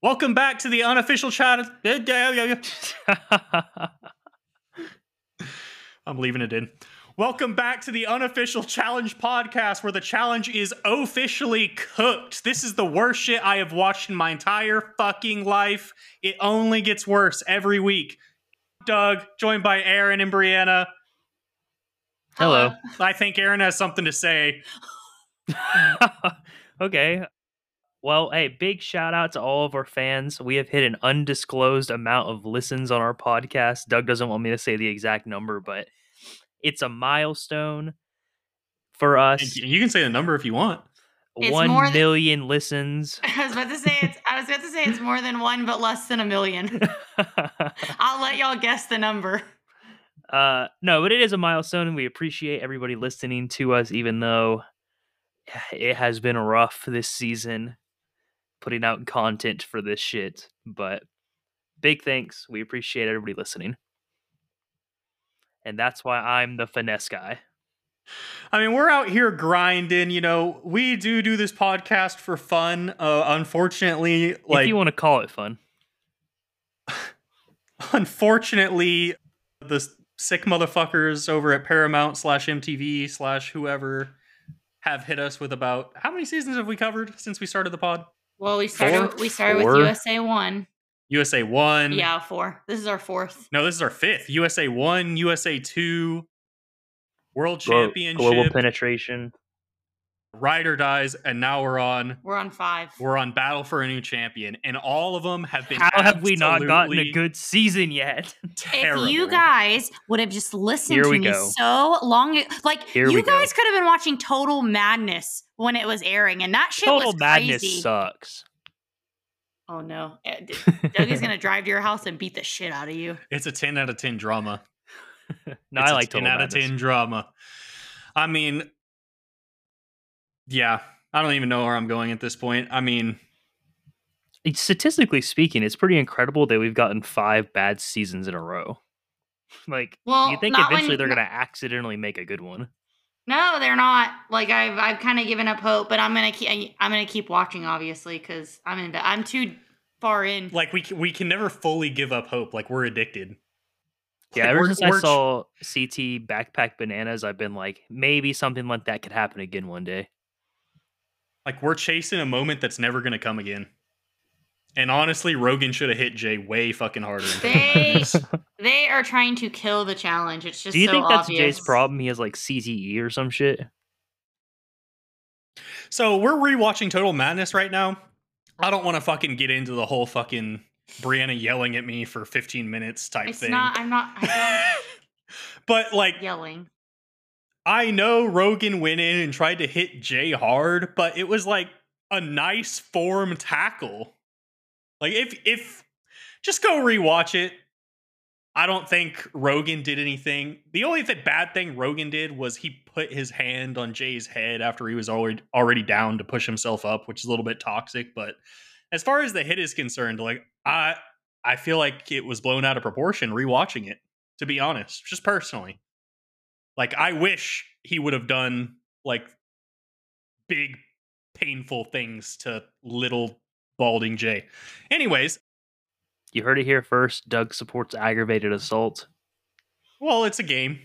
Welcome back to the unofficial chat. I'm leaving it in. Welcome back to the unofficial challenge podcast where the challenge is officially cooked. This is the worst shit I have watched in my entire fucking life. It only gets worse every week. Doug, joined by Aren and Briana. Hello. I think Aren has something to say. okay. Well, hey, big shout out to all of our fans. We have hit an undisclosed amount of listens on our podcast. Doug doesn't want me to say the exact number, but it's a milestone for us. You can say the number if you want. It's One more than- million listens. I was about to say it's I was about to say it's more than one, but less than a million. I'll let y'all guess the number. uh, no, but it is a milestone, and we appreciate everybody listening to us, even though it has been rough this season putting out content for this shit. But big thanks. We appreciate everybody listening. And that's why I'm the finesse guy. I mean, we're out here grinding. You know, we do do this podcast for fun. Uh, unfortunately, like if you want to call it fun. unfortunately, the sick motherfuckers over at Paramount slash MTV slash whoever have hit us with about how many seasons have we covered since we started the pod? Well, we started Four? we started Four? with USA one. USA one. Yeah, four. This is our fourth. No, this is our fifth. USA one, USA two, World Glo- Championship, global penetration. Ride or Dies, and now we're on We're on five. we're on Battle for a New Champion, and all of them have been. How have we not gotten a good season yet? Terrible. If you guys would have just listened Here to we me go. so long, like Here we you go. guys could have been watching Total Madness when it was airing, and that shit Total was madness crazy. sucks. Oh no, Eh, d- Doug is gonna drive to your house and beat the shit out of you. it's a ten out of ten drama. no, It's I a like 10 Total out of 10 drama. I mean, yeah, I don't even know where I'm going at this point. I mean, It's- statistically speaking, it's pretty incredible that we've gotten five bad seasons in a row. Like, Well, you think not when- eventually they're going to accidentally make a good one? No, they're not. Like I've I've kind of given up hope, but I'm gonna keep I'm gonna keep watching, obviously, because I'm in. I'm too far in. like we can, we can never fully give up hope. Like we're addicted. Yeah, Like, ever since I saw CT backpack bananas, I've been like, maybe something like that could happen again one day. Like we're chasing a moment that's never going to come again. And honestly, Rogan should have hit Jay way fucking harder. They they are trying to kill the challenge. It's just Do you so think that's. Jay's problem? He has like CTE or some shit. So we're rewatching Total Madness right now. I don't want to fucking get into the whole fucking Briana yelling at me for 15 minutes type It's thing. not. I'm not. I but like yelling. I know Rogan went in and tried to hit Jay hard, but it was like a nice form tackle. Like if if just go rewatch it. I don't think Rogan did anything. The only th- bad thing Rogan did was he put his hand on Jay's head after he was already already down to push himself up, which is a little bit toxic. But as far as the hit is concerned, like I I feel like it was blown out of proportion rewatching it. To be honest, just personally. Like I wish he would have done like big painful things to little balding Jay. Anyways, You heard it here first. Doug supports aggravated assault. well, it's a game.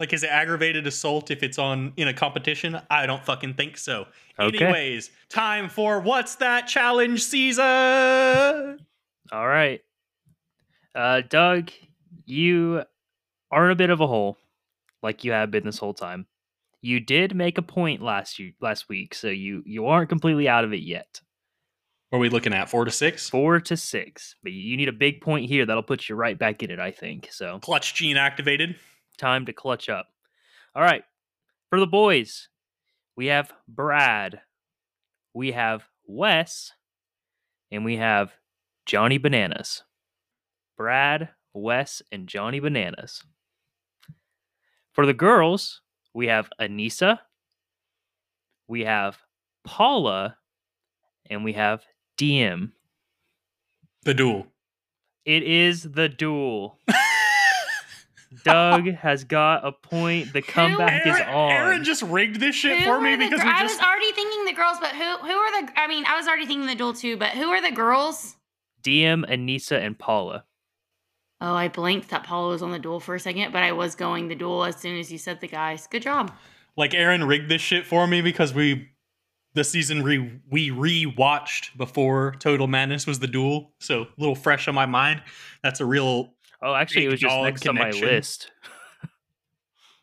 Like is it aggravated assault if it's on in a competition? I don't fucking think so. Okay. Anyways, time for what's that challenge season? All right. Uh, Doug, you are in a bit of a hole, like you have been this whole time. You did make a point last you last week, so you you aren't completely out of it yet. What are we looking at? 4 to 6? Four to six, but you- you need a big point here that'll put you right back in it. I think so. Clutch gene activated. Time to clutch up. All right, for the boys, we have Brad, we have Wes, and we have Johnny Bananas. Brad, Wes, and Johnny Bananas. For the girls, we have Aneesa, we have Paula, and we have Diem. The duel. It is the duel. Doug has got a point. The comeback is Aren, on. Aren just rigged this shit Who for me because gir- we I was already thinking the girls, but who who are the? I mean, I was already thinking the duel too, but who are the girls? Diem, Aneesa, and Paula. Oh, I blinked that Paula was on the duel for a second, but I was going the duel as soon as you said the guys. Good job. like Aren rigged this shit for me because we the season re, we re-watched before Total Madness was the duel, so a little fresh on my mind. That's a real Oh, actually, it was just next connection. on my list.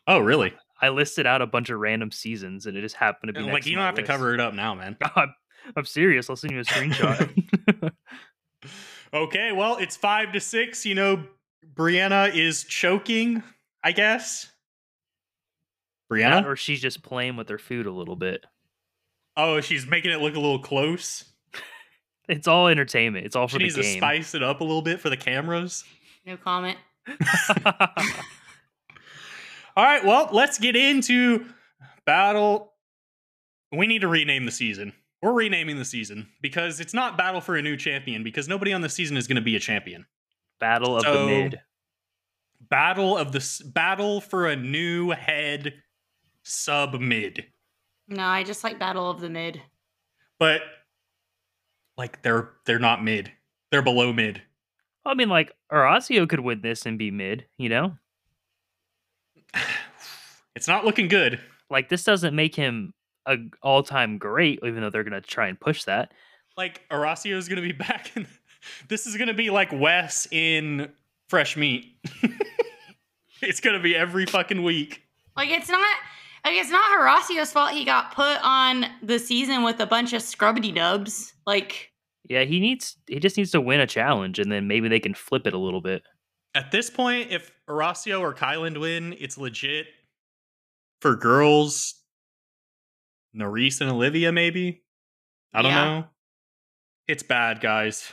Oh, really? I listed out a bunch of random seasons, and it just happened to be Like you don't my have to cover it up now, man. I'm, I'm serious. I'll send you a screenshot. Okay, well, it's 5 to 6, you know, Briana is choking, I guess. That Briana? or she's just playing with her food a little bit. Oh, she's making it look a little close. It's all entertainment. It's all She for the needs to game. spice it up a little bit for the cameras. No comment. All right, well, let's get into battle. We need to rename the season. We're renaming the season because it's not battle for a new champion because nobody on the season is going to be a champion. Battle of the mid. Battle of the battle for a new head sub mid. No, I just like Battle of the Mid. But like they're they're not mid. They're below mid. I mean, like Horacio could win this and be mid. You know, It's not looking good. like this doesn't make him a all-time great, even though they're gonna try and push that. Like Horacio is going to be back in This is going to be like Wes in Fresh Meat. it's going to be every fucking week. Like it's not like it's not Horacio's fault he got put on the season with a bunch of scrubbity dubs. Like Yeah, he needs. He just needs to win a challenge, and then maybe they can flip it a little bit. At this point, if Horacio or Kyland win, it's legit. For girls, Nurys and Olivia, maybe. I don't Yeah. know. It's bad, guys.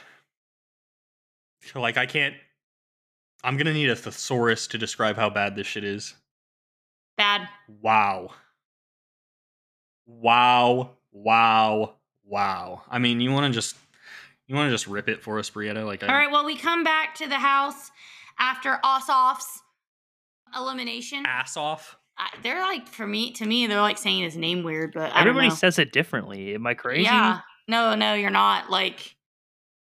Like I can't. I'm gonna need a thesaurus to describe how bad this shit is. bad. Wow. Wow. Wow. Wow. I mean, you want to just you want to just rip it for us, Brietta? Like, I, All right, well we come back to the house after Asaf's elimination. ass off. I, they're like for me to me they're like saying his name weird, but I Everybody don't know. says it differently. Am I crazy? Yeah. No, no, you're not. Like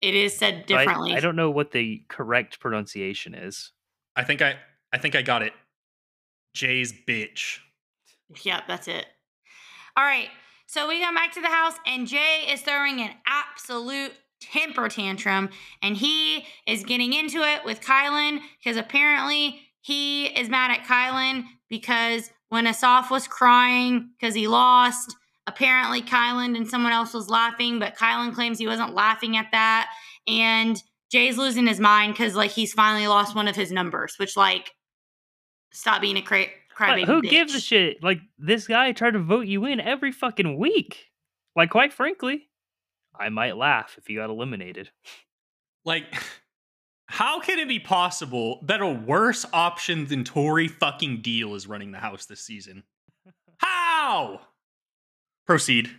it is said But I- differently. I, don't know what the correct pronunciation is. I think I I think I got it. Jay's bitch. Yep, that's it. All right. So we come back to the house, and Jay is throwing an absolute temper tantrum, and he is getting into it with Kyland because apparently he is mad at Kyland because when Asaf was crying because he lost, apparently Kyland and someone else was laughing, but Kyland claims he wasn't laughing at that, and Jay's losing his mind because like he's finally lost one of his numbers, which like stop being a cra- But crybaby. who bitch. gives a shit? Like this guy tried to vote you in every fucking week. Like, quite frankly, I might laugh if he got eliminated. Like, how can it be possible that a worse option than Tori fucking Deal is running the house this season? How? Proceed.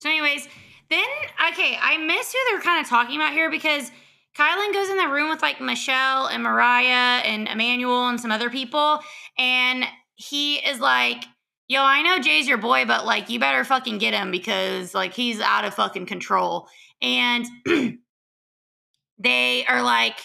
So, anyways, then okay, I miss who they're kind of talking about here because Kyland goes in the room with like Michelle and Mariah and Emanuel and some other people, and he is like, "Yo, I know Jay's your boy, but like, you better fucking get him because like he's out of fucking control." And they are like,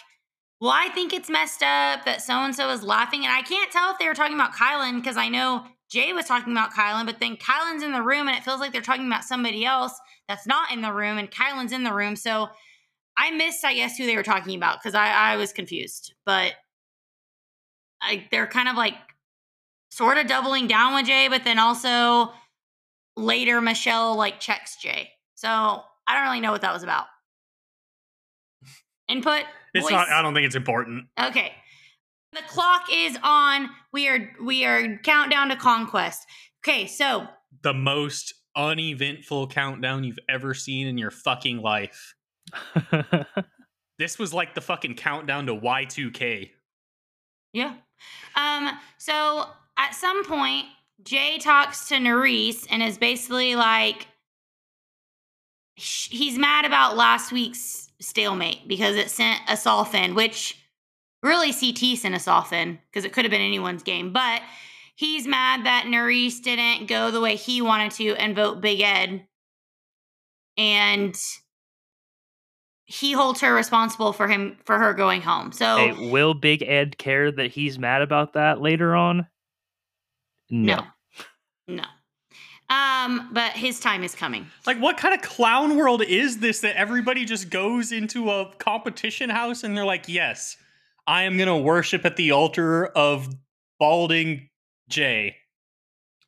"Well, I think it's messed up that so and so is laughing," and I can't tell if they were talking about Kyland because I know Jay was talking about Kyland, but then Kyland's in the room and it feels like they're talking about somebody else that's not in the room, and Kyland's in the room. So I missed, I guess, who they were talking about because I, I was confused. But I, they're kind of like sort of doubling down with Jay, but then also later Michelle like checks Jay. So I don't really know what that was about. Input. It's voice? not. I don't think it's important. Okay. The clock is on. We are we are countdown to conquest. Okay, so The most uneventful countdown you've ever seen in your fucking life. This was like the fucking countdown to Y2K. yeah. Um, so at some point, Jay talks to Nurys and is basically like sh- he's mad about last week's stalemate because it sent Asaf in, which really CT sent Asaf in because it could have been anyone's game. But he's mad that Nurys didn't go the way he wanted to and vote Big Ed. And he holds her responsible for him for her going home. So Hey, will Big Ed care that he's mad about that later on? No. no. No. Um, but his time is coming. Like, what kind of clown world is this that everybody just goes into a competition house and they're like, yes, I am going to worship at the altar of balding Jay?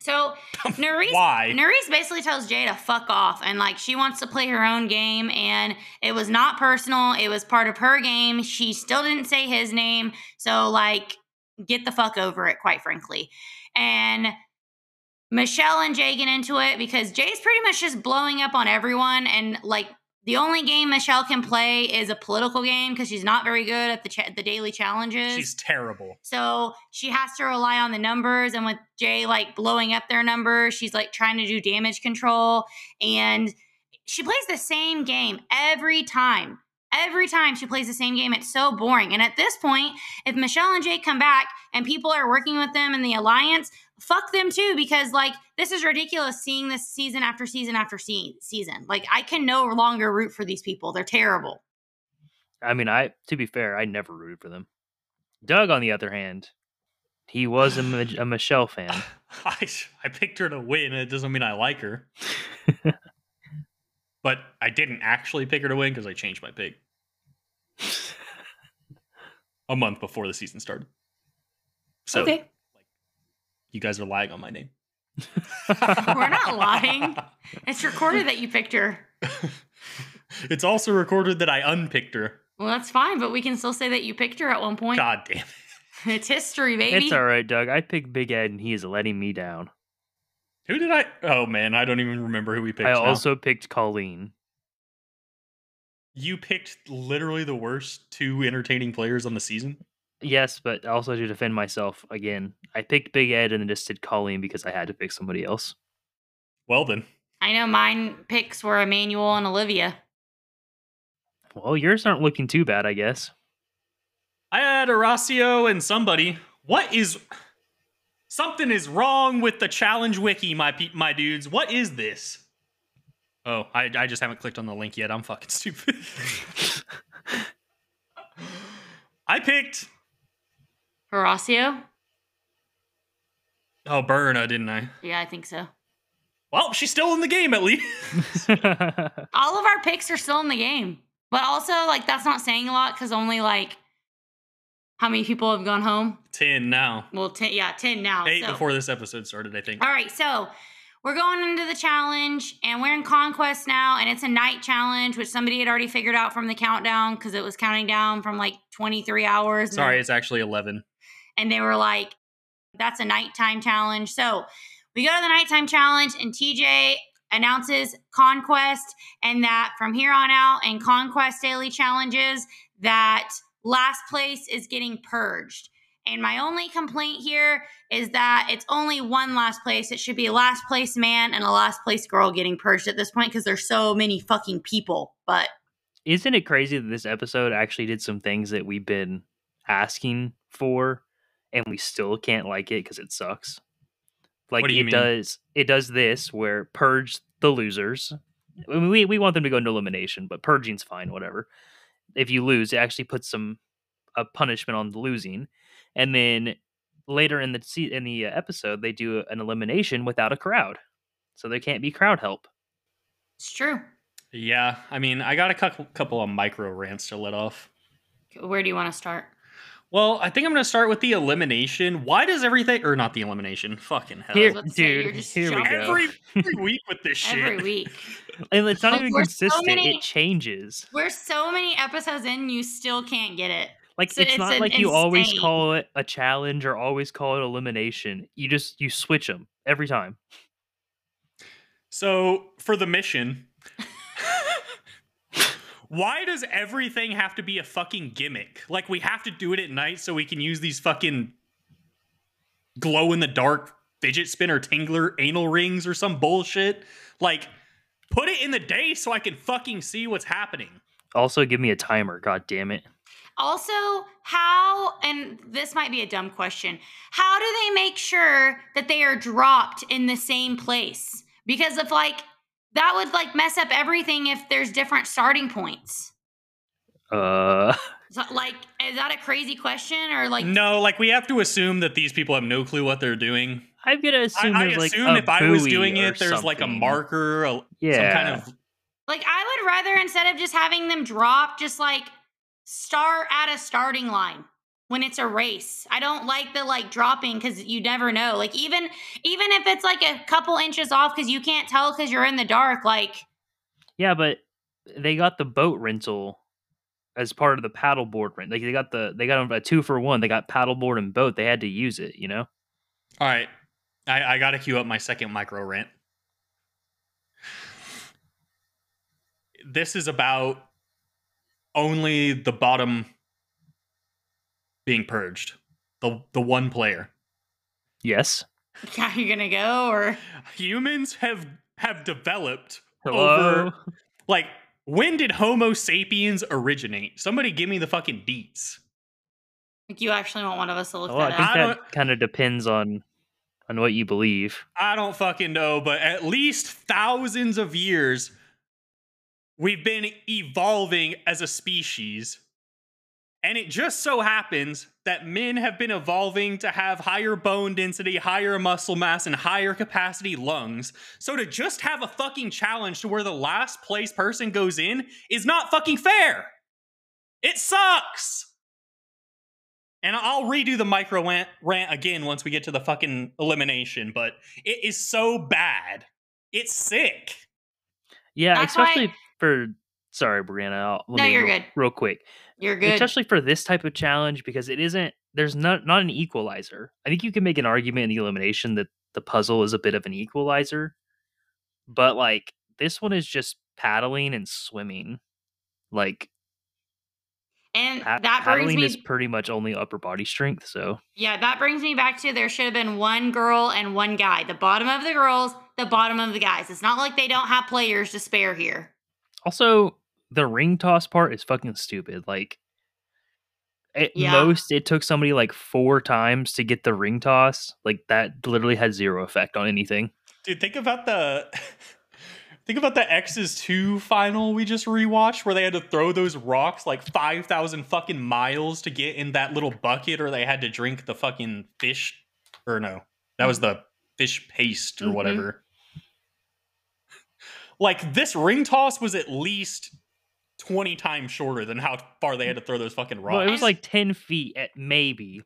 So Nurys Why? Nurys basically tells Jay to fuck off and like she wants to play her own game and it was not personal. It was part of her game. She still didn't say his name. So like get the fuck over it, quite frankly. And Michelle and Jay get into it because Jay's pretty much just blowing up on everyone and like the only game Michelle can play is a political game because she's not very good at the cha- the daily challenges. She's terrible. So she has to rely on the numbers. And with Jay like blowing up their numbers, she's like trying to do damage control. And she plays the same game every time. Every time she plays the same game, it's so boring. And at this point, if Michelle and Jay come back and people are working with them in the alliance, fuck them too, because like this is ridiculous seeing this season after season after se- season. Like I can no longer root for these people. They're terrible. I mean, I to be fair, I never rooted for them. Doug, on the other hand, he was a, a Michelle fan. I, I picked her to win. It doesn't mean I like her. but I didn't actually pick her to win because I changed my pick a month before the season started. So okay. You guys are lying on my name. We're not lying. It's recorded that you picked her. it's also recorded that I unpicked her. Well, that's fine, but we can still say that you picked her at one point. God damn it. It's history, baby. it's all right, Doug. I picked Big Ed, and he is letting me down. Who did I? Oh man, I don't even remember who we picked. I now. also picked Colleen. you picked literally the worst two entertaining players on the season. Yes, but also to defend myself again, I picked Big Ed and then just did Colleen because I had to pick somebody else. Well then, I know mine picks were Emanuel and Olivia. Well, yours aren't looking too bad, I guess. I had Horacio and somebody. What is? Something is wrong with the challenge wiki, my pe- my dudes. What is this? Oh, I I just haven't clicked on the link yet. I'm fucking stupid. I picked Horacio? oh Berna, didn't I? Yeah, I think so. Well, she's still in the game at least. All of our picks are still in the game. But also, like, that's not saying a lot because only, like, how many people have gone home? Ten now. Well, 10, yeah, 10 now. Eight so. before this episode started, I think. All right, so we're going into the challenge and we're in Conquest now, and it's a night challenge, which somebody had already figured out from the countdown because it was counting down from like 23 hours. Sorry, then- it's actually eleven. And they were like, that's a nighttime challenge. So we go to the nighttime challenge, and TJ announces Conquest, and that from here on out in Conquest daily challenges, that last place is getting purged. And my only complaint here is that it's only one last place. It should be a last place man and a last place girl getting purged at this point because there's so many fucking people. But Isn't it crazy that this episode actually did some things that we've been asking for and we still can't like it because it sucks? Like do you it mean? does it does this where purge the losers. I mean, we, we want them to go into elimination, but purging's fine, whatever. If you lose, it actually puts some a punishment on the losing. And then later in the se- in the uh, episode, they do an elimination without a crowd. So there can't be crowd help. it's true. Yeah, I mean, I got a couple couple of micro rants to let off. Where do you want to start? Well, I think I'm going to start with the elimination. Why does everything, or not the elimination? Fucking hell! Here, let's say dude, here we go. every, every week with this shit. Every week. And it's not But even we're so consistent. many- It changes. We're so many episodes in, you still can't get it. Like So it's, it's not an like you always insane- call it a challenge or always call it elimination. You just you switch them every time. So for the mission, why does everything have to be a fucking gimmick? Like we have to do it at night so we can use these fucking glow in the dark fidget spinner tingler anal rings or some bullshit. Like put it in the day so I can fucking see what's happening. Also, give me a timer. God damn it! Also, how, and this might be a dumb question, how do they make sure that they are dropped in the same place? Because if like, that would like mess up everything if there's different starting points. Uh, So, like, is that a crazy question or like? no, like we have to assume that these people have no clue what they're doing. I'm gonna assume I there's like assume a if I was doing it, there's like a marker, a, Yeah, some kind of Like, I would rather instead of just having them drop, just like start at a starting line when it's a race. I don't like the like dropping because you never know. Like even even if it's like a couple inches off because you can't tell because you're in the dark. Like yeah, but they got the boat rental as part of the paddleboard rent. Like they got the they got a two for one. They got paddleboard and boat. They had to use it. You know. All right. I, I got to queue up my second micro rent. This is about only the bottom being purged. The the one player. Yes. are you gonna go or Humans have have developed Hello. over like when did Homo sapiens originate? Somebody give me the fucking deets. like you actually want one of us to look Well, I that think up? That kind of depends on on what you believe. I don't fucking know, but at least thousands of years we've been evolving as a species. And it just so happens that men have been evolving to have higher bone density, higher muscle mass, and higher capacity lungs. So to just have a fucking challenge to where the last place person goes in is not fucking fair. It sucks. And I'll redo the micro rant, rant again once we get to the fucking elimination, but it is so bad. It's sick. Yeah, That's why- especially for sorry, Briana. No, you're real, good. Real quick, You're good. especially for this type of challenge because it isn't. There's not not an equalizer. I think you can make an argument in the elimination that the puzzle is a bit of an equalizer, but like this one is just paddling and swimming. Like and pa- that brings paddling me is pretty much only upper body strength. So Yeah, that brings me back to there should have been one girl and one guy. The bottom of the girls, the bottom of the guys. It's not like they don't have players to spare here. also the ring toss part is fucking stupid. Like at Yeah. most, it took somebody like four times to get the ring toss. Like that literally had zero effect on anything. Dude, think about the think about the Exes 2 final we just rewatched where they had to throw those rocks like 5,000 fucking miles to get in that little bucket or they had to drink the fucking fish or no. That was the fish paste or Mhm. whatever. Like this ring toss was at least 20 times shorter than how far they had to throw those fucking rocks. Well, it was like ten feet at maybe,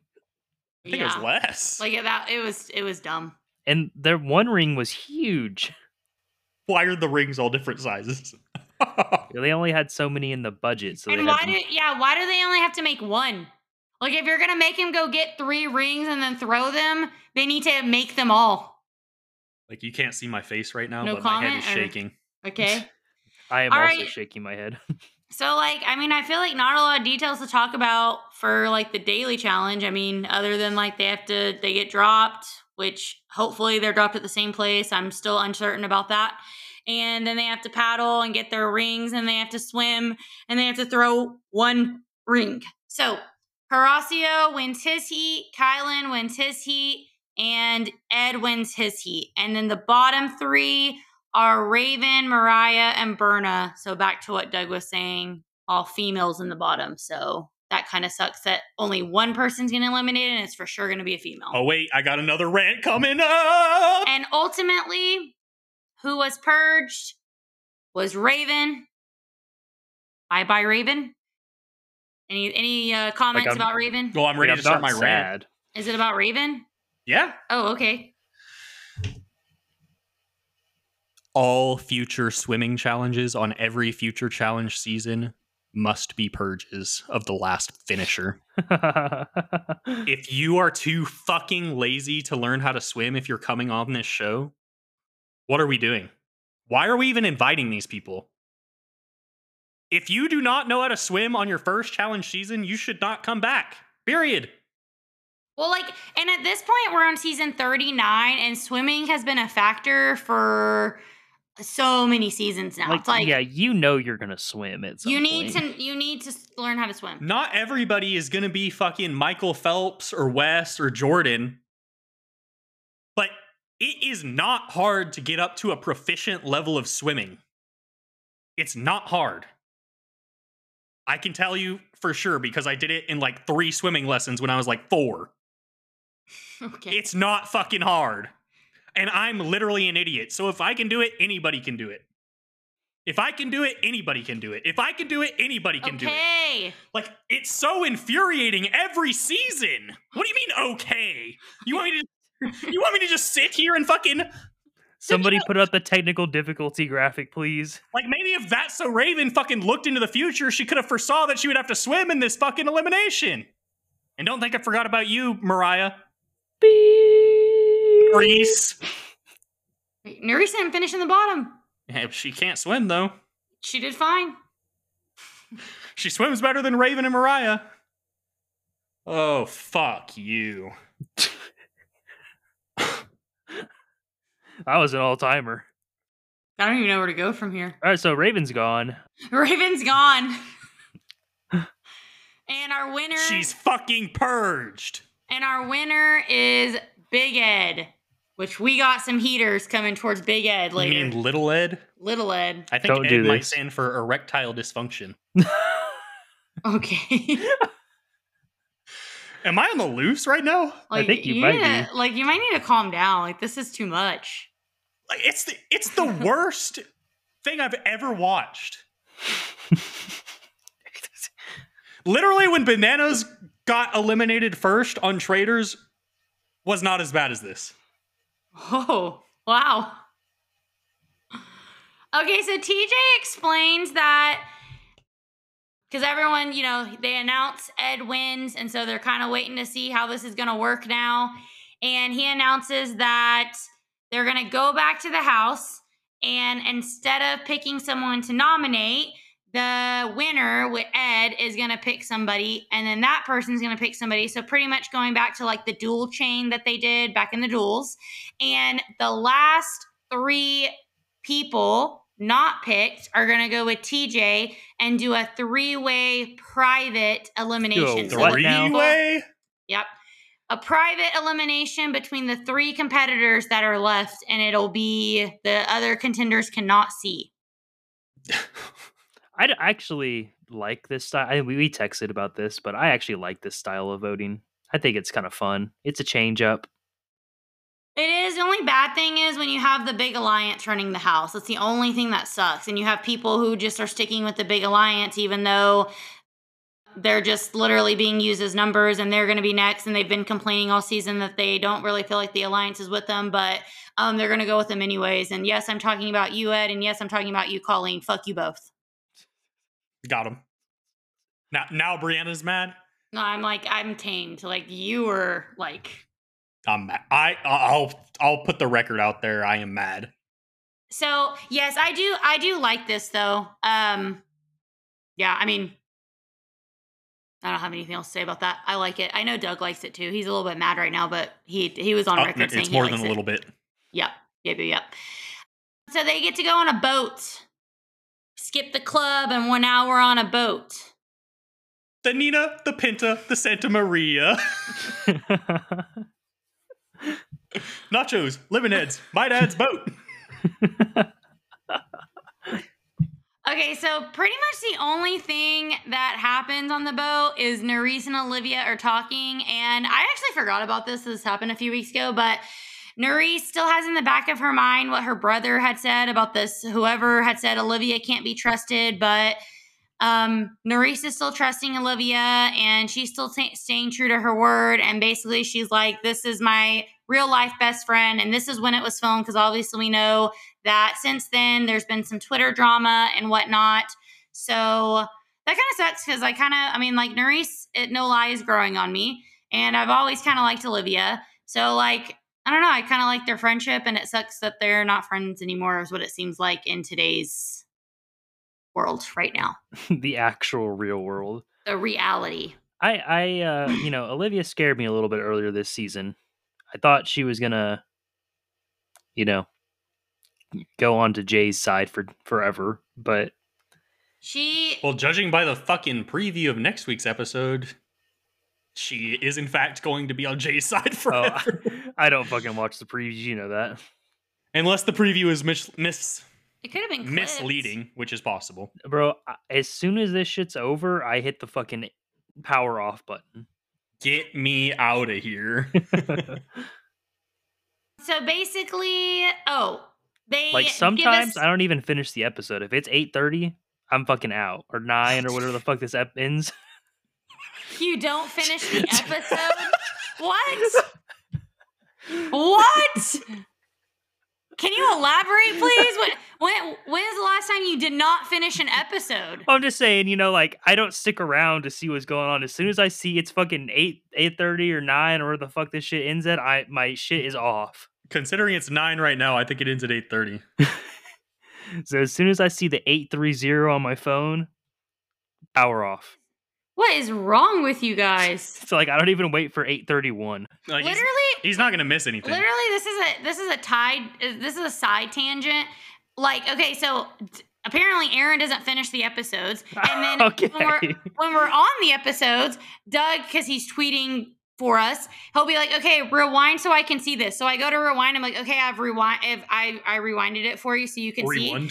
I think it was less. Like that it was it was dumb. and their one ring was huge. Why are the rings all different sizes? They only had so many in the budget, so and they why had do yeah, why do they only have to make one? Like if you're gonna make him go get three rings and then throw them, they need to make them all. like you can't see my face right now, No but my head is comment, or- shaking. Okay. I am All also right. shaking my head. So like I mean I feel like not a lot of details to talk about for like the daily challenge. I mean other than like they have to they get dropped, which hopefully they're dropped at the same place. I'm still uncertain about that. And then they have to paddle and get their rings and they have to swim and they have to throw one ring. So Horacio wins his heat, Kyland wins his heat, and Ed wins his heat. And then the bottom three are Raven, Mariah, and Berna. So back to what Doug was saying, all females in the bottom. So that kind of sucks that only one person's getting eliminated, and it's for sure going to be a female. Oh wait, I got another rant coming up. And ultimately, who was purged was Raven. Bye bye, Raven. Any any uh, comments I'm- about Raven? well, I'm Like, ready I'm to start my not rant. Is it about Raven? Yeah. Oh, okay. All future swimming challenges on every future challenge season must be purges of the last finisher. If you are too fucking lazy to learn how to swim if you're coming on this show, what are we doing? Why are we even inviting these people? If you do not know how to swim on your first challenge season, you should not come back. Period. Well, like, and at this point, we're on season 39, and swimming has been a factor for so many seasons now. Like, it's like yeah, you know you're gonna swim It's you need point. to you need to learn how to swim. Not everybody is going to be fucking Michael Phelps or Wes or Jordan, but it is not hard to get up to a proficient level of swimming. It's not hard. I can tell you for sure because I did it in like three swimming lessons when I was like four. okay. It's not fucking hard. And I'm literally an idiot. So if I can do it, anybody can do it. If I can do it, anybody can do it. If I can do it, anybody can do it. okay. Like it's so infuriating every season. What do you mean okay? You want me to You want me to just sit here and fucking Somebody put up the technical difficulty graphic, please. like maybe if that's so Raven fucking looked into the future, she could have foresaw that she would have to swim in this fucking elimination. And don't think I forgot about you, Mariah. Reese. Wait, Nerissa didn't finish in the bottom. Yeah, she can't swim though. She did fine. She swims better than Raven and Mariah. Oh, fuck you. I was an all timer. I don't even know where to go from here. All right, so Raven's gone. Raven's gone. and our winner She's fucking purged. and our winner is Big Ed, which we got some heaters coming towards Big Ed You later. mean Little Ed? Little Ed. I think Don't Ed do might this. stand for erectile dysfunction. Okay. Am I on the loose right now? like think you might need to, like you might need to calm down. Like this is too much. Like it's the it's the worst thing I've ever watched. Literally, when bananas got eliminated first on Traitors, was not as bad as this. Oh, wow. Okay, so TJ explains that because everyone, you know, they announce Ed wins, and so they're kind of waiting to see how this is going to work now. And he announces that they're going to go back to the house, and instead of picking someone to nominate, the winner with Ed is going to pick somebody, and then that person's going to pick somebody. So, pretty much going back to like the duel chain that they did back in the duels. And the last three people not picked are going to go with TJ and do a three way private elimination. So what the now? people- Three-way? Yep. A private elimination between the three competitors that are left, and it'll be the other contenders cannot see. I actually like this style. I, we, we texted about this, but I actually like this style of voting. I think it's kind of fun. It's a change up. It is. The only bad thing is when you have the big alliance running the house. That's the only thing that sucks. And you have people who just are sticking with the big alliance, even though they're just literally being used as numbers and they're going to be next. And they've been complaining all season that they don't really feel like the alliance is with them, but um, they're going to go with them anyways. And yes, I'm talking about you, Ed. And yes, I'm talking about you, Colleen. Fuck you both. Got him. Now, now Briana's mad. No, I'm like, I'm tamed. Like, you were like, I'm mad. I I'll I'll put the record out there. I am mad. So yes, I do. I do like this though. Um, yeah. I mean, I don't have anything else to say about that. I like it. I know Doug likes it too. He's a little bit mad right now, but he he was on Oh, record saying it's more than a it. little bit. Yep. Yep. Yep. Yep. So they get to go on a boat. Skip the club, and one hour on a boat. The Nina, the Pinta, the Santa Maria. Nachos, living heads, my dad's boat. Okay, so pretty much the only thing that happens on the boat is Nurys and Olivia are talking, and I actually forgot about this. This happened a few weeks ago, but Nurys still has in the back of her mind what her brother had said about this. Whoever had said Olivia can't be trusted, but um, is still trusting Olivia, and she's still ta staying true to her word. And basically, she's like, "This is my real life best friend," and this is when it was filmed because obviously we know that since then there's been some Twitter drama and whatnot. So that kind of sucks because I kind of, I mean, like Nurys, it no lie is growing on me, and I've always kind of liked Olivia. So like, I don't know, I kind of like their friendship, and it sucks that they're not friends anymore. Is what it seems like in today's world right now. the actual real world. The reality. I, I, uh, you know, Olivia scared me a little bit earlier this season. I thought she was gonna, you know, go on to Jay's side for forever, but She Well, judging by the fucking preview of next week's episode, she is in fact going to be on Jay's side oh, forever. I don't fucking watch the previews. You know that. Unless the preview is mis- mis- it could have been clipped. misleading, which is possible. Bro, as soon as this shit's over, I hit the fucking power off button. Get me out of here. So basically, oh, they like give us- sometimes I don't even finish the episode. If it's 8:30, I'm fucking out or 9 or whatever the fuck this ep ends. you don't finish the episode. what? What? Can you elaborate, please? When, when when is the last time you did not finish an episode? I'm just saying, you know, like I don't stick around to see what's going on. As soon as I see it's fucking 8 8:30 or 9 or where the fuck this shit ends at, I my shit is off. Considering it's nine right now, I think it ends at eight thirty. So as soon as I see the 830 on my phone, power off. What is wrong with you guys? So like I don't even wait for 831. Like Literally, he's not gonna miss anything. literally, this is a this is a tide. Uh, this is a side tangent. Like, okay, so t- apparently Aren doesn't finish the episodes, and then okay. when we're when we're on the episodes, Doug, because he's tweeting for us, he'll be like, "Okay, rewind so I can see this." So I go to rewind. I'm like, "Okay, I've rewind. If I I rewinded it for you so you can see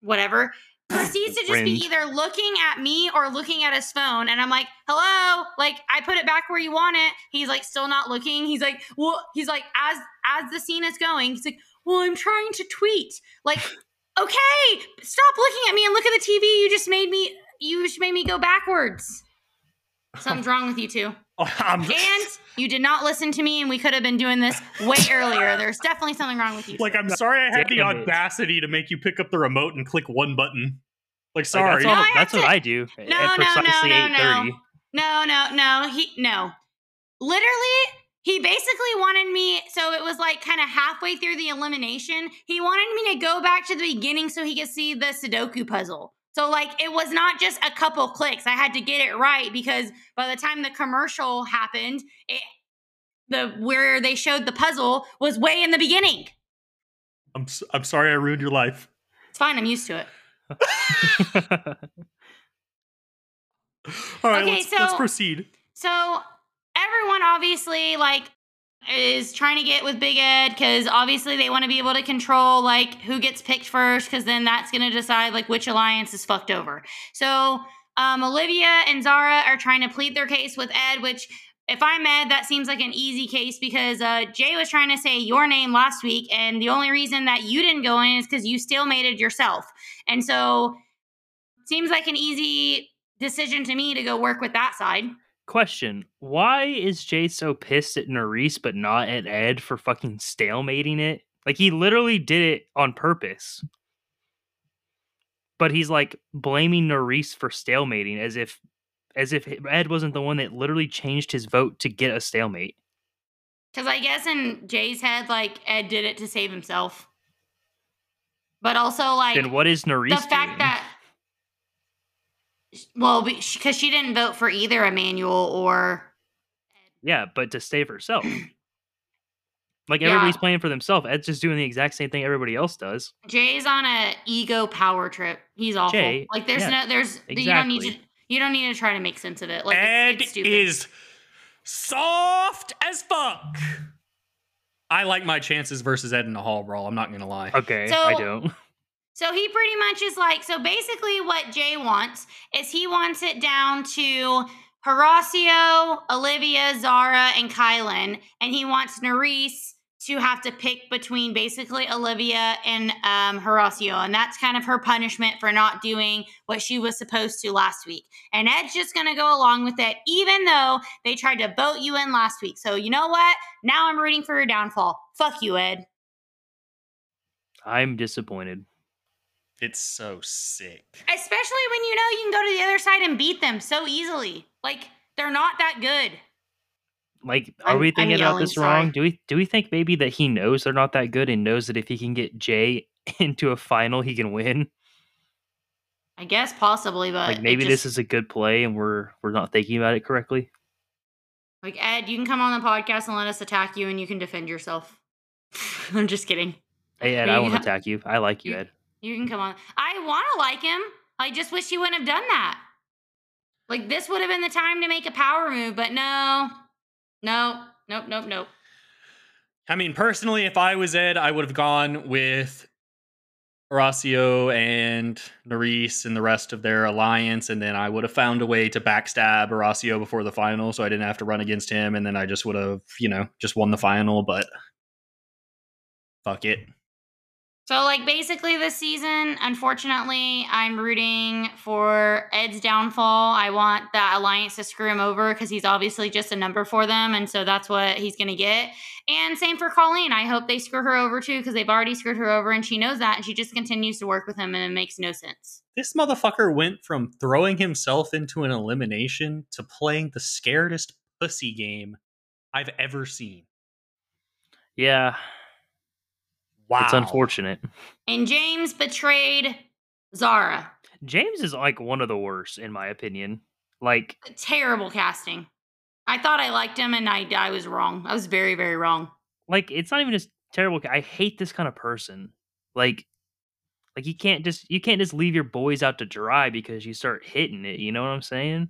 whatever." Proceeds to just be either looking at me or looking at his phone, and I'm like, "Hello!" Like I put it back where you want it. He's like, still not looking. He's like, "Well," he's like, as as the scene is going, he's like, "Well, I'm trying to tweet." Like, okay, stop looking at me and look at the TV. You just made me. You just made me go backwards. Something's wrong with you two. Oh, And you did not listen to me, and we could have been doing this way earlier. There's definitely something wrong with you. like I'm sorry I had the audacity to make you pick up the remote and click one button. Like Like, sorry. that's all- No, I that's what to- I do No, at no, no, precisely no, no. 8:30. No, no, no. He no. Literally, he basically wanted me. So it was like kind of halfway through the elimination. He wanted me to go back to the beginning so he could see the Sudoku puzzle. So like it was not just a couple clicks. I had to get it right because by the time the commercial happened, it the where they showed the puzzle was way in the beginning. I'm I'm sorry I ruined your life. It's fine. I'm used to it. All right, Okay, let's, let's proceed. So everyone obviously like is trying to get with Big Ed because obviously they want to be able to control like who gets picked first because then that's going to decide like which alliance is fucked over. So um, Olivia and Zara are trying to plead their case with Ed, which if I'm Ed, that seems like an easy case because uh, Jay was trying to say your name last week, and the only reason that you didn't go in is because you still made it yourself. And so seems like an easy decision to me to go work with that side. Question: Why is Jay so pissed at Nurys but not at Ed for fucking stalemating it? Like he literally did it on purpose. But he's like blaming Nurys for stalemating as if as if Ed wasn't the one that literally changed his vote to get a stalemate. Because I guess in Jay's head, like Ed did it to save himself, but also like then what is Nurys the fact doing? that well, because she didn't vote for either Emanuel or Yeah, but to save herself. like Yeah. everybody's playing for themselves. Ed's just doing the exact same thing everybody else does. Jay's on a ego power trip. He's awful. Jay, like there's yeah, no there's you don't need to you don't need to try to make sense of it. Like it's- Ed it's stupid. is soft as fuck. I like my chances versus Ed in the hall brawl. I'm not gonna lie. Okay, So- I don't. So he pretty much is like, so basically what Jay wants is he wants it down to Horacio, Olivia, Zara, and Kyland. And he wants Nurys to have to pick between basically Olivia and um, Horacio. And that's kind of her punishment for not doing what she was supposed to last week. And Ed's just going to go along with it, even though they tried to vote you in last week. So you know what? Now I'm rooting for your downfall. Fuck you, Ed. I'm disappointed. It's so sick. Especially when you know you can go to the other side and beat them so easily. Like they're not that good. Like, are I'm- we I'm thinking about this sorry. wrong? Do we do we think maybe that he knows they're not that good and knows that if he can get Jay into a final, he can win? I guess possibly, but Like it maybe this is a good play and we're we're not thinking about it correctly. like Ed. You can come on the podcast and let us attack you, and you can defend yourself. I'm just kidding. Hey Ed, I won't attack you. I like you, You- Ed. You can come on. I want to like him. I just wish he wouldn't have done that. Like this would have been the time to make a power move, but no, no, nope, nope, nope. I mean, personally, if I was Ed, I would have gone with Horacio and Nurys and the rest of their alliance, and then I would have found a way to backstab Horacio before the final, so I didn't have to run against him, and then I just would have, you know, just won the final. But fuck it. So, like, basically, this season, unfortunately, I'm rooting for Ed's downfall. I want that alliance to screw him over because he's obviously just a number for them. And so that's what he's going to get. And same for Colleen. I hope they screw her over too because they've already screwed her over and she knows that. And she just continues to work with him and it makes no sense. This motherfucker went from throwing himself into an elimination to playing the scaredest pussy game I've ever seen. Yeah, Wow. it's unfortunate. And James betrayed Zara. James is like one of the worst, in my opinion. Like, Terrible casting. I thought I liked him and I, I was wrong. I was very, very wrong. like it's not even just terrible. I hate this kind of person. Like, like you can't just you can't just leave your boys out to dry because you start hitting it. You know what I'm saying?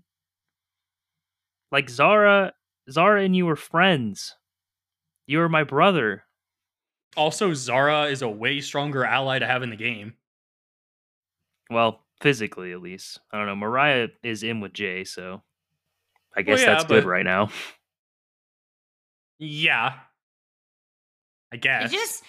Like Zara, Zara and you were friends. You were my brother. Also, Zara is a way stronger ally to have in the game. Well, physically at least. I don't know. Mariah is in with Jay, so I Well, guess yeah, that's good right now. Yeah. I guess. It just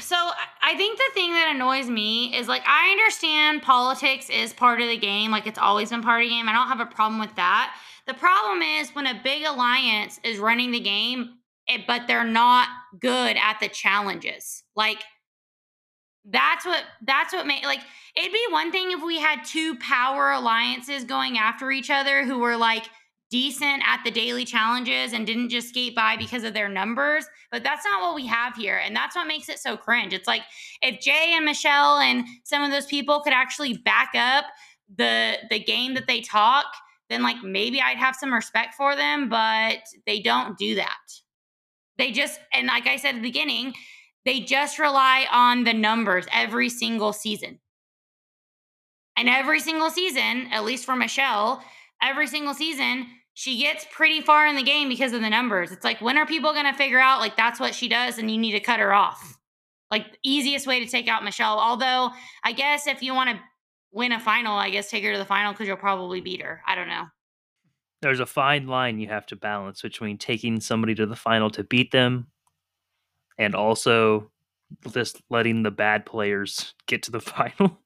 so I- I think the thing that annoys me is like I understand politics is part of the game, like it's always been part of the game. I don't have a problem with that. The problem is when a big alliance is running the game, it, Eh, but they're not good at the challenges. Like that's what that's what made like it'd be one thing if we had two power alliances going after each other who were like decent at the daily challenges and didn't just skate by because of their numbers but that's not what we have here and that's what makes it so cringe it's like if jay and michelle and some of those people could actually back up the the game that they talk then like maybe i'd have some respect for them but they don't do that they just and like i said at the beginning they just rely on the numbers every single season and every single season at least for michelle every single season she gets pretty far in the game because of the numbers. It's like when are people going to figure out like that's what she does and you need to cut her off? Like easiest way to take out Michelle. Although I guess if you want to win a final, I guess take her to the final cuz you'll probably beat her. I don't know. There's a fine line you have to balance between taking somebody to the final to beat them and also just letting the bad players get to the final.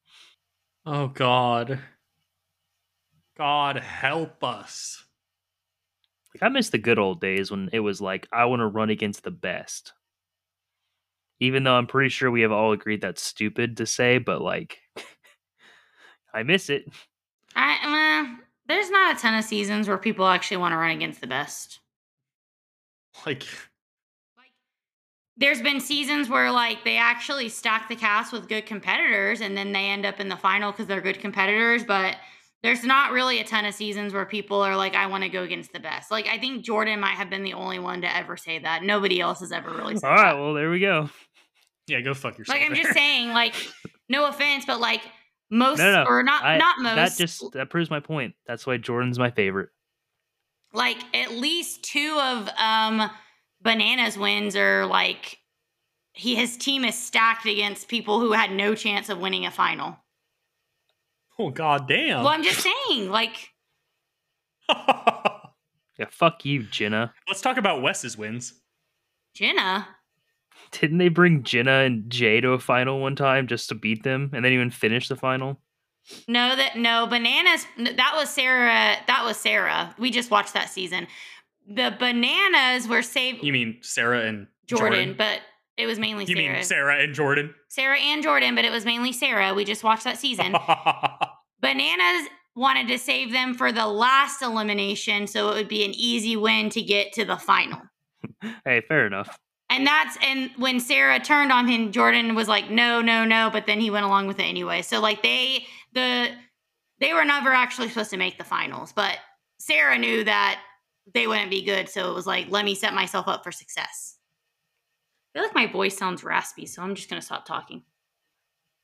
oh, God. God help us. Like I miss the good old days when it was like I want to run against the best. Even though I'm pretty sure we have all agreed that's stupid to say, but like I miss it. I uh, there's not a ton of seasons where people actually want to run against the best. Like, Like there's been seasons where like they actually stack the cast with good competitors and then they end up in the final because they're good competitors, but there's not really a ton of seasons where people are like, I want to go against the best. Like I think Jordan might have been the only one to ever say that. Nobody else has ever really said that. All right, that. well there we go. yeah, go fuck yourself. Like I'm just saying, like, no offense, but like most No, no, or not I, not most That just that proves my point. That's why Jordan's my favorite. like at least two of um bananas wins are like he his team is stacked against people who had no chance of winning a final. Oh, God damn. Well, I'm just saying, like, Yeah, fuck you, Jenna. Let's talk about Wes's wins. Jenna. Didn't they bring Jenna and Jay to a final one time just to beat them and then even finish the final? No, that no bananas. That was Sarah. That was Sarah. We just watched that season. The bananas were saved You mean Sarah and Jordan, Jordan? but it was mainly you Sarah. mean Sarah and Jordan? Sarah and Jordan, but it was mainly Sarah. We just watched that season. Bananas wanted to save them for the last elimination, so it would be an easy win to get to the final. Hey, fair enough. And that's and when Sarah turned on him, Jordan was like, "No, no, no," but then he went along with it anyway. So like they the they were never actually supposed to make the finals, but Sarah knew that they wouldn't be good, so it was like, "Let me set myself up for success." I feel like my voice sounds raspy, so I'm just gonna stop talking.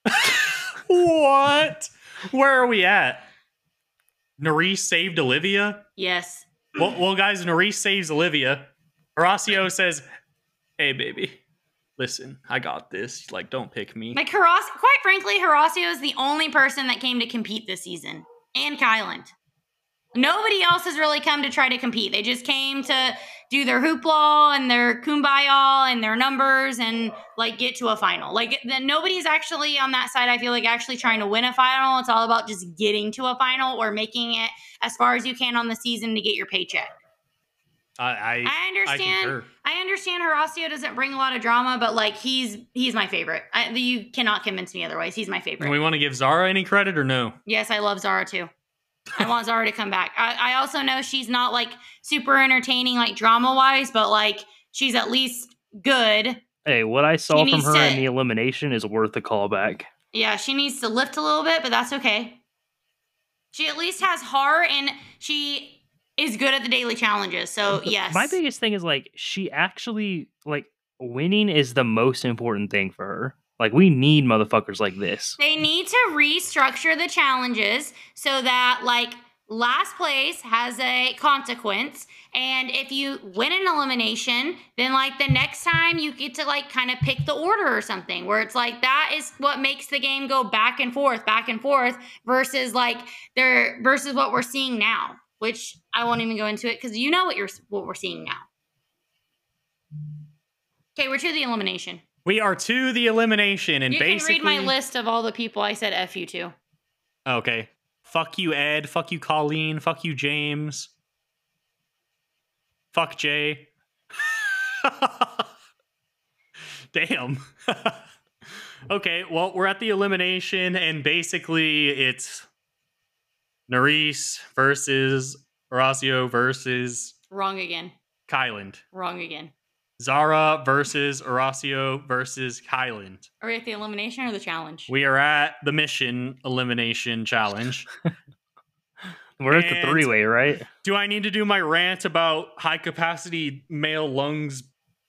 what? Where are we at? Nurys saved Olivia? Yes. Well, well, guys, Nurys saves Olivia. Horacio says, Hey, baby, listen, I got this. Like, don't pick me. Like quite frankly, Horacio is the only person that came to compete this season, and Kyland. Nobody else has really come to try to compete. They just came to do their hoopla and their kumbaya and their numbers and like get to a final. Like nobody's actually on that side. I feel like actually trying to win a final. It's all about just getting to a final or making it as far as you can on the season to get your paycheck. I, I, I understand. concur. I, understand Horacio doesn't bring a lot of drama, but like he's he's my favorite. I, you cannot convince me otherwise. He's my favorite. Do we want to give Zara any credit or no? Yes, I love Zara too. I want Zara to come back. I, I also know she's not like super entertaining, like drama wise, but like she's at least good. Hey, what I saw from needs her to- in the elimination is worth a callback. Yeah, she needs to lift a little bit, but that's okay. She at least has heart and she is good at the daily challenges. So, yes. My biggest thing is like she actually like winning is the most important thing for her. Like we need motherfuckers like this. They need to restructure the challenges so that like last place has a consequence and if you win an elimination then like the next time you get to like kind of pick the order or something where it's like that is what makes the game go back and forth back and forth versus like there versus what we're seeing now which I won't even go into it cuz you know what you're what we're seeing now. Okay, we're to the elimination. We are to the elimination, and you basically, can read my list of all the people I said F you to. Okay. Fuck you, Ed. Fuck you, Colleen. Fuck you, James. Fuck Jay. Damn. okay, well, we're at the elimination, and basically it's Nurys versus Horacio versus Wrong again. Kyland. Wrong again. Zara versus Horacio versus Kyland. Are we at the elimination or the challenge? We are at the mission elimination challenge. We're at the three way, right? Do I need to do my rant about high capacity male lungs,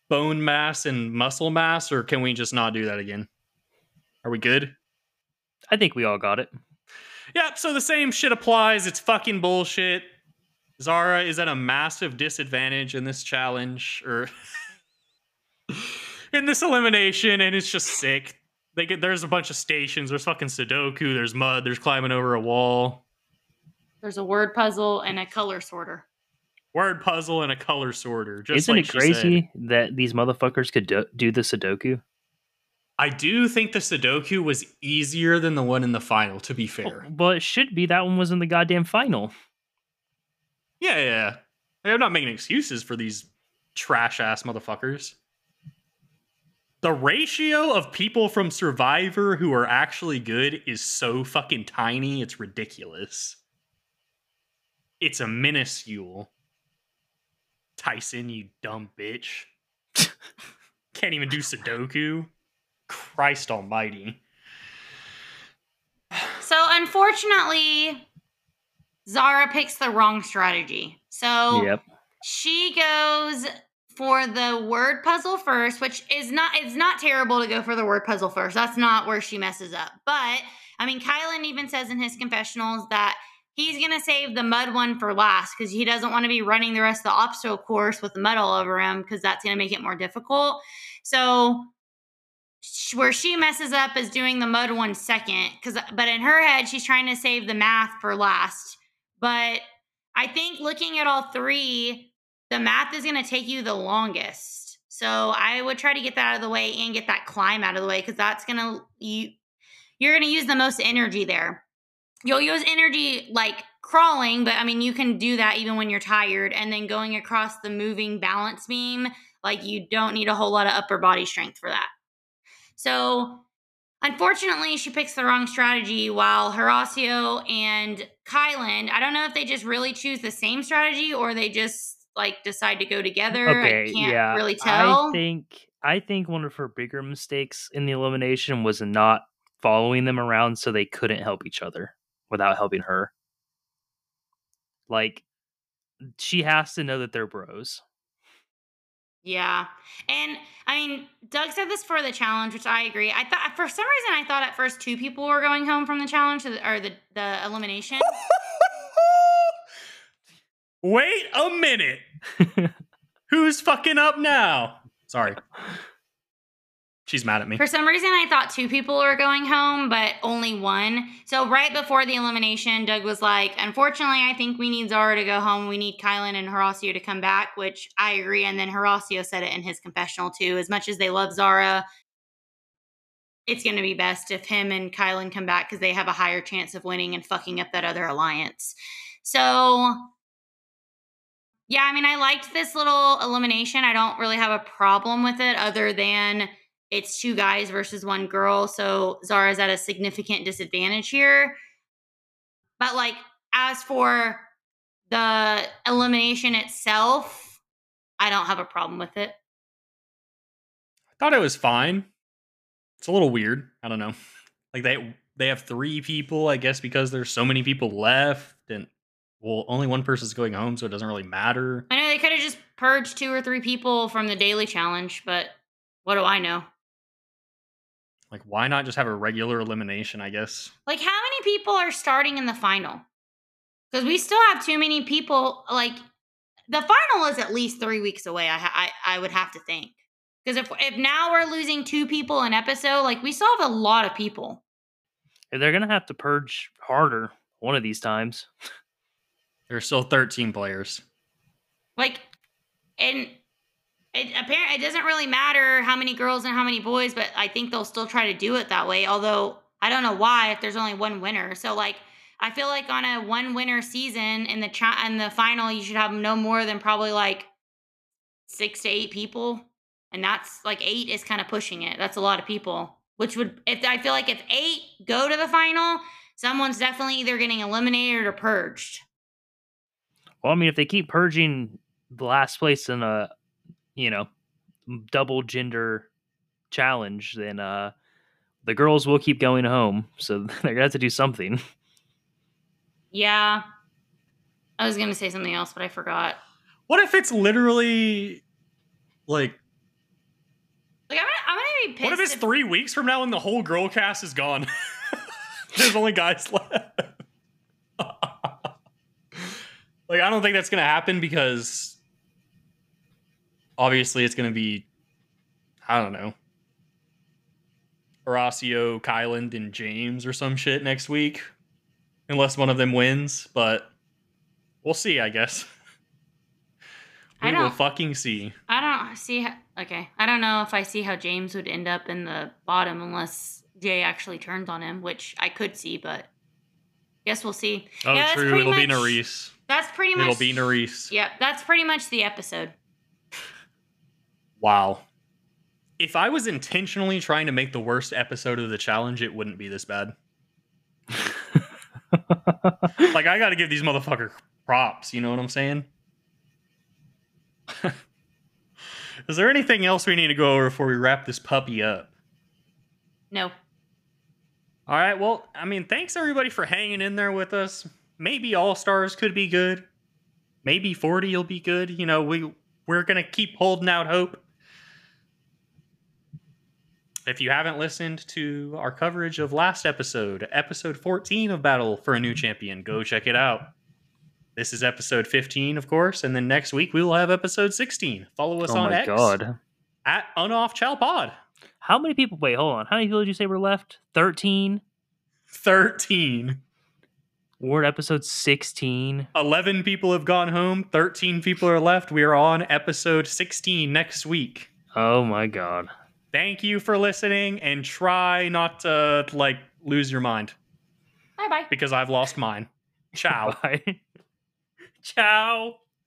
bone mass, and muscle mass, or can we just not do that again? Are we good? I think we all got it. Yep, so the same shit applies. It's fucking bullshit. Zara is at a massive disadvantage in this challenge, or in this elimination, and it's just sick. They get there's a bunch of stations. There's fucking Sudoku. There's mud. There's climbing over a wall. There's a word puzzle and a color sorter. Word puzzle and a color sorter. Just Isn't like it crazy said. that these motherfuckers could do, do the Sudoku? I do think the Sudoku was easier than the one in the final. To be oh, fair, But it should be that one was in the goddamn final. Yeah, yeah. I'm not making excuses for these trash ass motherfuckers. The ratio of people from Survivor who are actually good is so fucking tiny, it's ridiculous. It's a minuscule. Tyson, you dumb bitch. Can't even do Sudoku. Christ almighty. So unfortunately, Zara picks the wrong strategy. So Yep. she goes for the word puzzle first, which is not it's not terrible to go for the word puzzle first. That's not where she messes up. But I mean, Kyland even says in his confessionals that he's gonna save the mud one for last because he doesn't want to be running the rest of the obstacle course with the mud all over him because that's gonna make it more difficult. So where she messes up is doing the mud one second because but in her head she's trying to save the math for last but i think looking at all three the math is going to take you the longest. So i would try to get that out of the way and get that climb out of the way because that's going to you you're going to use the most energy there. You'll use energy like crawling but i mean you can do that even when you're tired and then going across the moving balance beam like you don't need a whole lot of upper body strength for that. So, unfortunately, she picks the wrong strategy while Horacio and Kyland, I don't know if they just really choose the same strategy or they just like decide to go together. Okay, I can't yeah. really tell. I think I think one of her bigger mistakes in the elimination was not following them around so they couldn't help each other without helping her. Like she has to know that they're bros. Yeah. And I mean, Doug said this for the challenge, which I agree. I thought for some reason I thought at first two people were going home from the challenge or the, the elimination. Wait a minute. Who's fucking up now? Sorry. She's mad at me. For some reason, I thought two people were going home, but only one. So right before the elimination, Doug was like, "Unfortunately, I think we need Zara to go home. We need Kyland and Horacio to come back," which I agree. And then Horacio said it in his confessional too. As much as they love Zara, it's going to be best if him and Kyland come back because they have a higher chance of winning and fucking up that other alliance. So yeah, I mean, I liked this little elimination. I don't really have a problem with it other than it's two guys versus one girl. So Zara's at a significant disadvantage here. But like as for the elimination itself, I don't have a problem with it. I thought it was fine. It's a little weird. I don't know. Like they they have three people, I guess, because there's so many people left, and well, only one person's going home, so it doesn't really matter. I know they could have just purged two or three people from the daily challenge, but what do I know? Like, why not just have a regular elimination? I guess. Like, how many people are starting in the final? Because we still have too many people. Like, the final is at least three weeks away. I I, I would have to think. Because if if now we're losing two people an episode, like we still have a lot of people. They're gonna have to purge harder one of these times. There's still 13 players. Like, and it apparently it doesn't really matter how many girls and how many boys, but I think they'll still try to do it that way. Although I don't know why if there's only one winner. So like I feel like on a one winner season in the cha- in the final, you should have no more than probably like six to eight people, and that's like eight is kind of pushing it. That's a lot of people. Which would if I feel like if eight go to the final, someone's definitely either getting eliminated or purged. Well, I mean, if they keep purging the last place in a you know, double gender challenge, then uh, the girls will keep going home. So they're gonna have to do something. Yeah. I was gonna say something else, but I forgot. What if it's literally like Like I'm gonna, I'm gonna be pissed. what if it's if- three weeks from now and the whole girl cast is gone? There's only guys left. like I don't think that's gonna happen because obviously it's gonna be I don't know. Horacio, Kyland, and James or some shit next week. Unless one of them wins, but we'll see, I guess. I We will don't- fucking see. I don't see how. Okay, I don't know if I see how James would end up in the bottom unless Jay actually turns on him, which I could see, but guess we'll see. Oh, Yeah, true. It'll be much- That's pretty much. It'll be Nurys. Yep, that's pretty much the episode. Wow. If I was intentionally trying to make the worst episode of the challenge, it wouldn't be this bad. Like, I got to give these motherfucker props. You know what I'm saying? Is there anything else we need to go over before we wrap this puppy up? No. All right. Well, I mean, thanks everybody for hanging in there with us. Maybe All Stars could be good. Maybe 40 will be good. You know, we we're gonna keep holding out hope. If you haven't listened to our coverage of last episode, episode 14 of Battle for a New Champion, go check it out. This is episode 15, of course, and then next week we will have episode 16. Follow us oh on my X god. at Unoff Chow Pod. How many people? Wait, hold on. How many people did you say were left? Thirteen. 13. We're at episode sixteen. 11 people have gone home, 13 people are left. We are on episode 16 next week. Oh my god. Thank you for listening and try not to like lose your mind Bye bye. because I've lost mine. Ciao. Bye. Ciao.